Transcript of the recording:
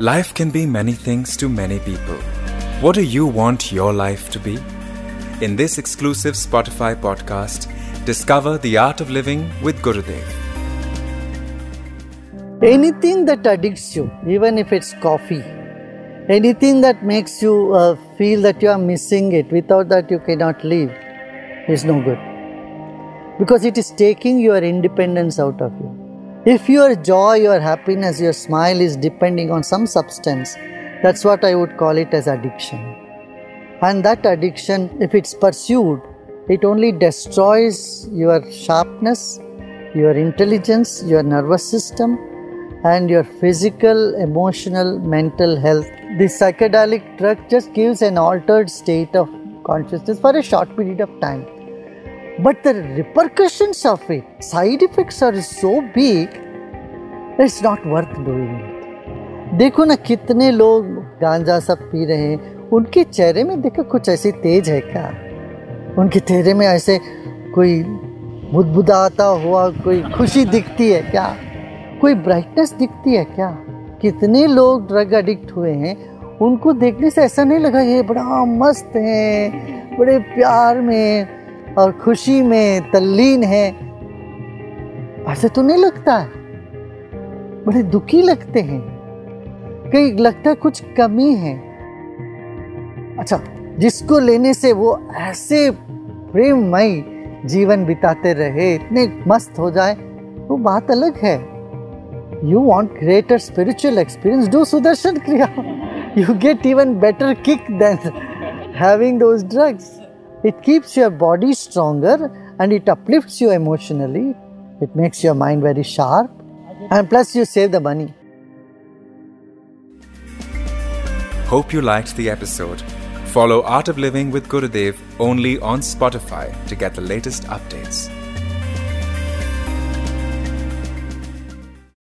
Life can be many things to many people. What do you want your life to be? In this exclusive Spotify podcast, discover the art of living with Gurudev. Anything that addicts you, even if it's coffee, anything that makes you uh, feel that you are missing it, without that you cannot live, is no good. Because it is taking your independence out of you. If your joy, your happiness, your smile is depending on some substance, that's what I would call it as addiction. And that addiction, if it's pursued, it only destroys your sharpness, your intelligence, your nervous system, and your physical, emotional, mental health. The psychedelic drug just gives an altered state of consciousness for a short period of time. But the repercussions of it, side effects are so big, it's not worth doing it. देखो ना कितने लोग गांजा सब P रहे हैं। उनके चेहरे में देखो कुछ ऐसी तेज है क्या? उनके चेहरे में ऐसे कोई बुदबुदाता हुआ कोई खुशी दिखती है क्या? कोई ब्राइटनेस दिखती है क्या? कितने लोग ड्रग एडिक्ट हुए हैं। उनको देखने से ऐसा नहीं लगा ये बड़ा मस्त है बड़े प्यार में और खुशी में तल्लीन है। ऐसे तो नहीं लगता। है बड़े दुखी लगते हैं। कई लगता है कुछ कमी है। अच्छा जिसको लेने से वो ऐसे प्रेममय जीवन बिताते रहे, इतने मस्त हो जाए, वो बात अलग है। You want greater spiritual experience do Sudarshan Kriya. You get even better kick than having drugs It keeps your body stronger and it uplifts you emotionally. It makes your mind very sharp and plus you save the money. Hope you liked the episode. Follow Art of Living with Gurudev only on Spotify to get the latest updates.